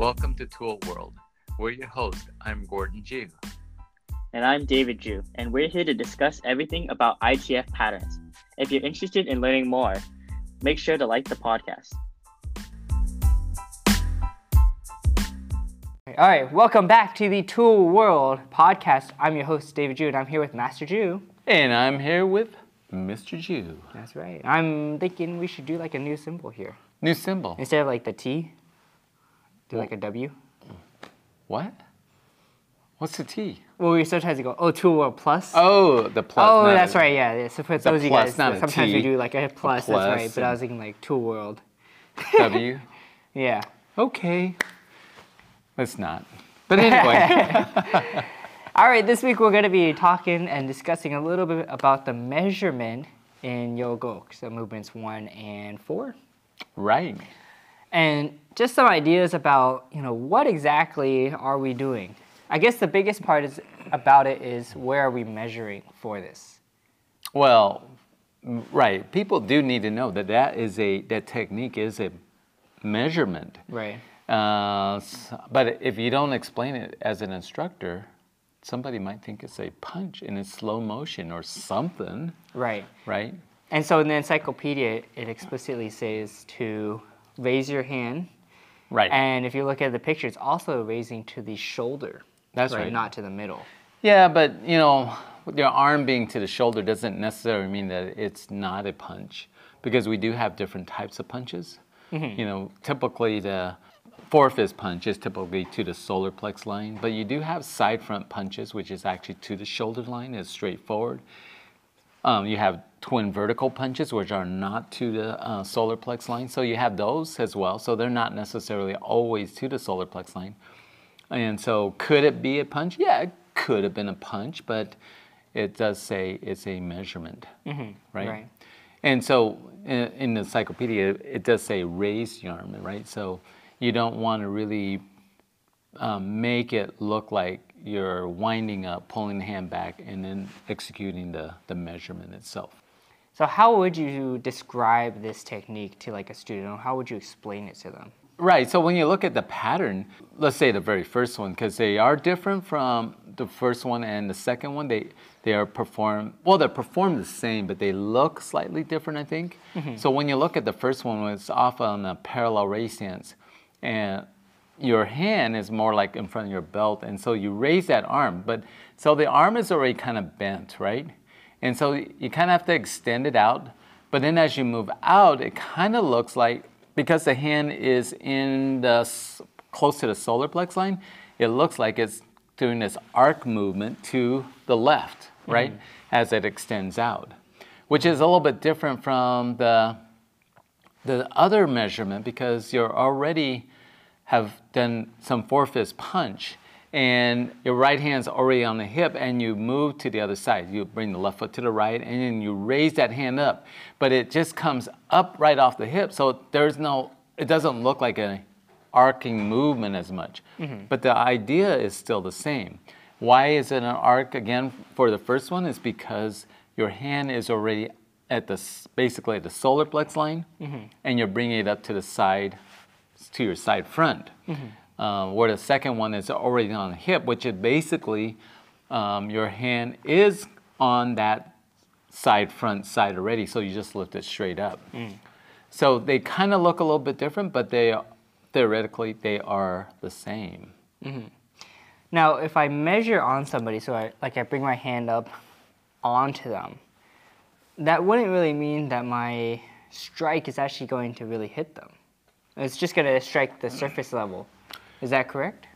Welcome to Tul World. We're your host. I'm Gordon Jew. And I'm David Jew, and we're here to discuss everything about ITF patterns. If you're interested in learning more, make sure to like the podcast. All right, welcome back to the Tul World podcast. I'm your host, David Jew, and I'm here with Master Jew. And I'm here with Mr. Jew. That's right. I'm thinking we should do like a new symbol here. New symbol. Instead of like the T, do like a W. What? What's the T? Well, we sometimes go, oh, Tul World Plus. Oh, the plus. Oh, that's a- right, yeah. yeah. So for It's those of you guys, a sometimes we do like a plus, plus that's right. But I was thinking like two World. W. Yeah. Okay. Let's not. But anyway. All right, this week we're going to be talking and discussing a little bit about the measurement in Yul-Gok, so movements one and four. right. And just some ideas about you know what exactly are we doing i guess the biggest part is about it is where are we measuring for this Well, right. People do need to know that that is a that technique is a measurement. right Uh, but if you don't explain it as an instructor, somebody might think it's a punch in a slow motion or something, right right? and so in the encyclopedia it explicitly says to raise your hand Right. and if you look at the picture it's also raising to the shoulder That's right. not to the middle yeah, but you know, your arm being to the shoulder doesn't necessarily mean that it's not a punch because we do have different types of punches. Mm-hmm. You know, typically the fore-fist punch is typically to the solar plex line, but you do have side front punches, which is actually to the shoulder line, is straightforward. Um, you have twin vertical punches, which are not to the uh, solar plex line. So you have those as well. So they're not necessarily always to the solar plex line. And so could it be a punch? Yeah, it could have been a punch, but it does say it's a measurement, right? right. And so in, in the encyclopedia, it does say raise your arm, right? So you don't want to really um, make it look like you're winding up, pulling the hand back, and then executing the, the measurement itself. so how would you describe this technique to like a student how would you explain it to them Right. So when you look at the pattern, let's say the very first one, because they are different from the first one and the second one. They they are performed well. They're performed the same, but they look slightly different. I think. Mm-hmm. So when you look at the first one, it's off on a parallel raise stance, and your hand is more like in front of your belt, and so you raise that arm. But so the arm is already kind of bent, right? And so you kind of have to extend it out. But then as you move out, it kind of looks like because the hand is in the close to the solar plex line, it looks like it's doing this arc movement to the left, mm-hmm. right, as it extends out, which is a little bit different from the the other measurement because you're already have done some fore fist punch and your right hand's already on the hip and you move to the other side. You bring the left foot to the right and then you raise that hand up, but it just comes up right off the hip. So there's no, it doesn't look like an arcing movement as much. Mm-hmm. But the idea is still the same. Why is it an arc again for the first one? Is because your hand is already at the basically at the solar plex line, mm-hmm. and you're bringing it up to the side, to your side front. Uh, where the second one is already on the hip, which is basically um, your hand is on that side front side already, so you just lift it straight up. So they kind of look a little bit different, but they theoretically they are the same. Now, if I measure on somebody, so I like I bring my hand up onto them, that wouldn't really mean that my strike is actually going to really hit them. It's just going to strike the surface level. Is that correct?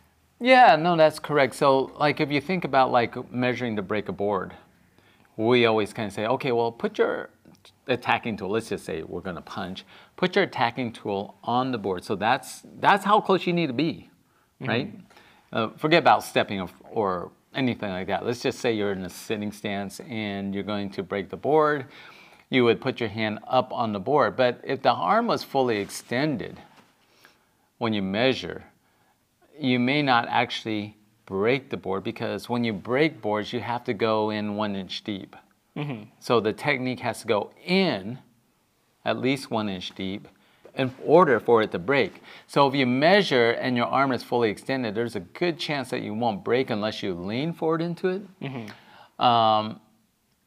Yeah, no, that's correct. So, like, if you think about like measuring to break a board, we always kind of say, okay, well, put your attacking tool. Let's just say we're going to punch. Put your attacking tool on the board. So that's that's how close you need to be, right? Uh, forget about stepping or, or anything like that. Let's just say you're in a sitting stance and you're going to break the board. You would put your hand up on the board, but if the arm was fully extended when you measure, you may not actually break the board because when you break boards, you have to go in one inch deep. So the technique has to go in at least one inch deep in order for it to break. So if you measure and your arm is fully extended, there's a good chance that you won't break unless you lean forward into it. Um,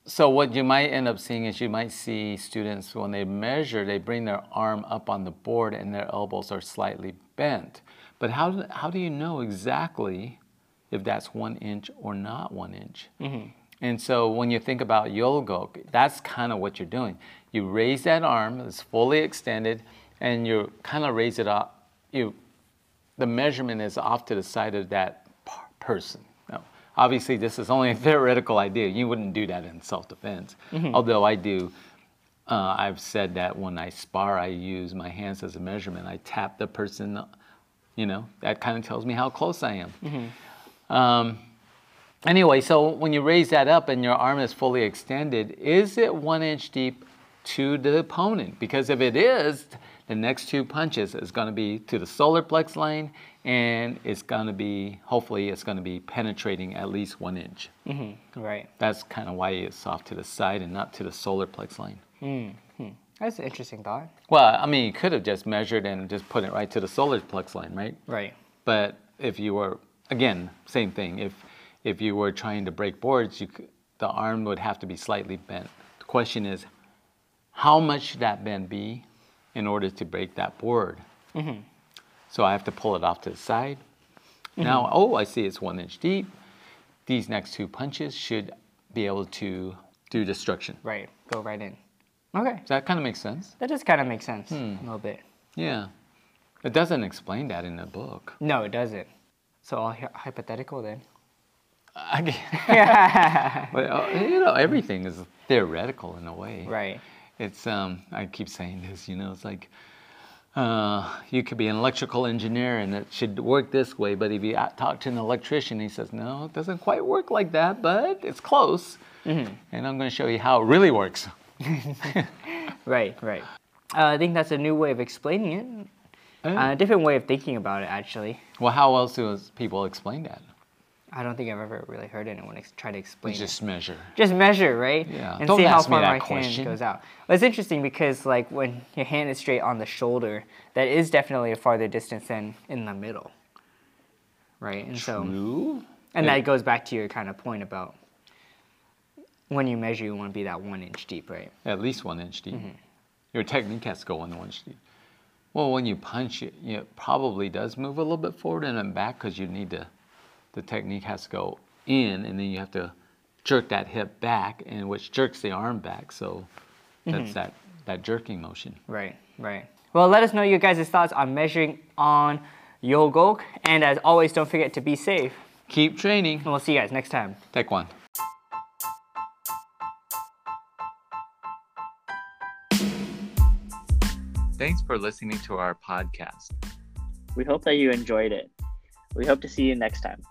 so what you might end up seeing is you might see students when they measure, they bring their arm up on the board and their elbows are slightly bent. But how do, how do you know exactly if that's one inch or not one inch? Mm-hmm. And so when you think about Yul-Gok, that's kind of what you're doing. You raise that arm, it's fully extended, and you kind of raise it up. You, the measurement is off to the side of that person. Obviously, this is only a theoretical idea. You wouldn't do that in self-defense. Although I do, uh, I've said that when I spar, I use my hands as a measurement. I tap the person, you know, that kind of tells me how close I am. Um, Anyway, so when you raise that up and your arm is fully extended, is it one inch deep to the opponent? Because if it is, the next two punches is going to be to the solar plex line, and it's going to be, hopefully, it's going to be penetrating at least one inch. Mm-hmm, right. That's kind of why it's off to the side and not to the solar plex line. Mm-hmm, that's an interesting thought. Well, I mean, you could have just measured and just put it right to the solar plex line, right? Right. But if you were, again, same thing. If if you were trying to break boards, you could, the arm would have to be slightly bent. The question is, how much should that bend be in order to break that board? So I have to pull it off to the side. Now, oh, I see it's one inch deep. These next two punches should be able to do destruction. Right. Go right in. Okay. Does that kind of make sense? That does kind of make sense a little bit. Yeah. It doesn't explain that in the book. No, it doesn't. So all hy- hypothetical then. yeah. uh, you know, everything is theoretical in a way. Right. It's um, I keep saying this. You know, it's like uh, you could be an electrical engineer and it should work this way, but if you talk to an electrician, he says, no, it doesn't quite work like that, but it's close. And I'm going to show you how it really works. Right. Right. Uh, I think that's a new way of explaining it. Uh, a different way of thinking about it, actually. Well, how else do people explain that? I don't think I've ever really heard anyone ex- try to explain it. Just measure. just measure, right? Yeah. And Don't see how far my question. hand goes out. Well, it's interesting because like when your hand is straight on the shoulder, that is definitely a farther distance than in the middle. Right? And so True. and Yeah. that goes back to your kind of point about when you measure you want to be that one inch deep, right? At least one inch deep. Mm-hmm. Your technique has to go one inch deep. Well, when you punch, it, you know, it probably does move a little bit forward and then back because you need to, the technique has to go in and then you have to jerk that hip back, and which jerks the arm back. So Mm-hmm. that's that, that jerking motion. Right, right. Well, let us know your guys' thoughts on measuring on Yul-Gok. And as always, don't forget to be safe. Keep training. And we'll see you guys next time. Take one. Thanks for listening to our podcast. We hope that you enjoyed it. We hope to see you next time.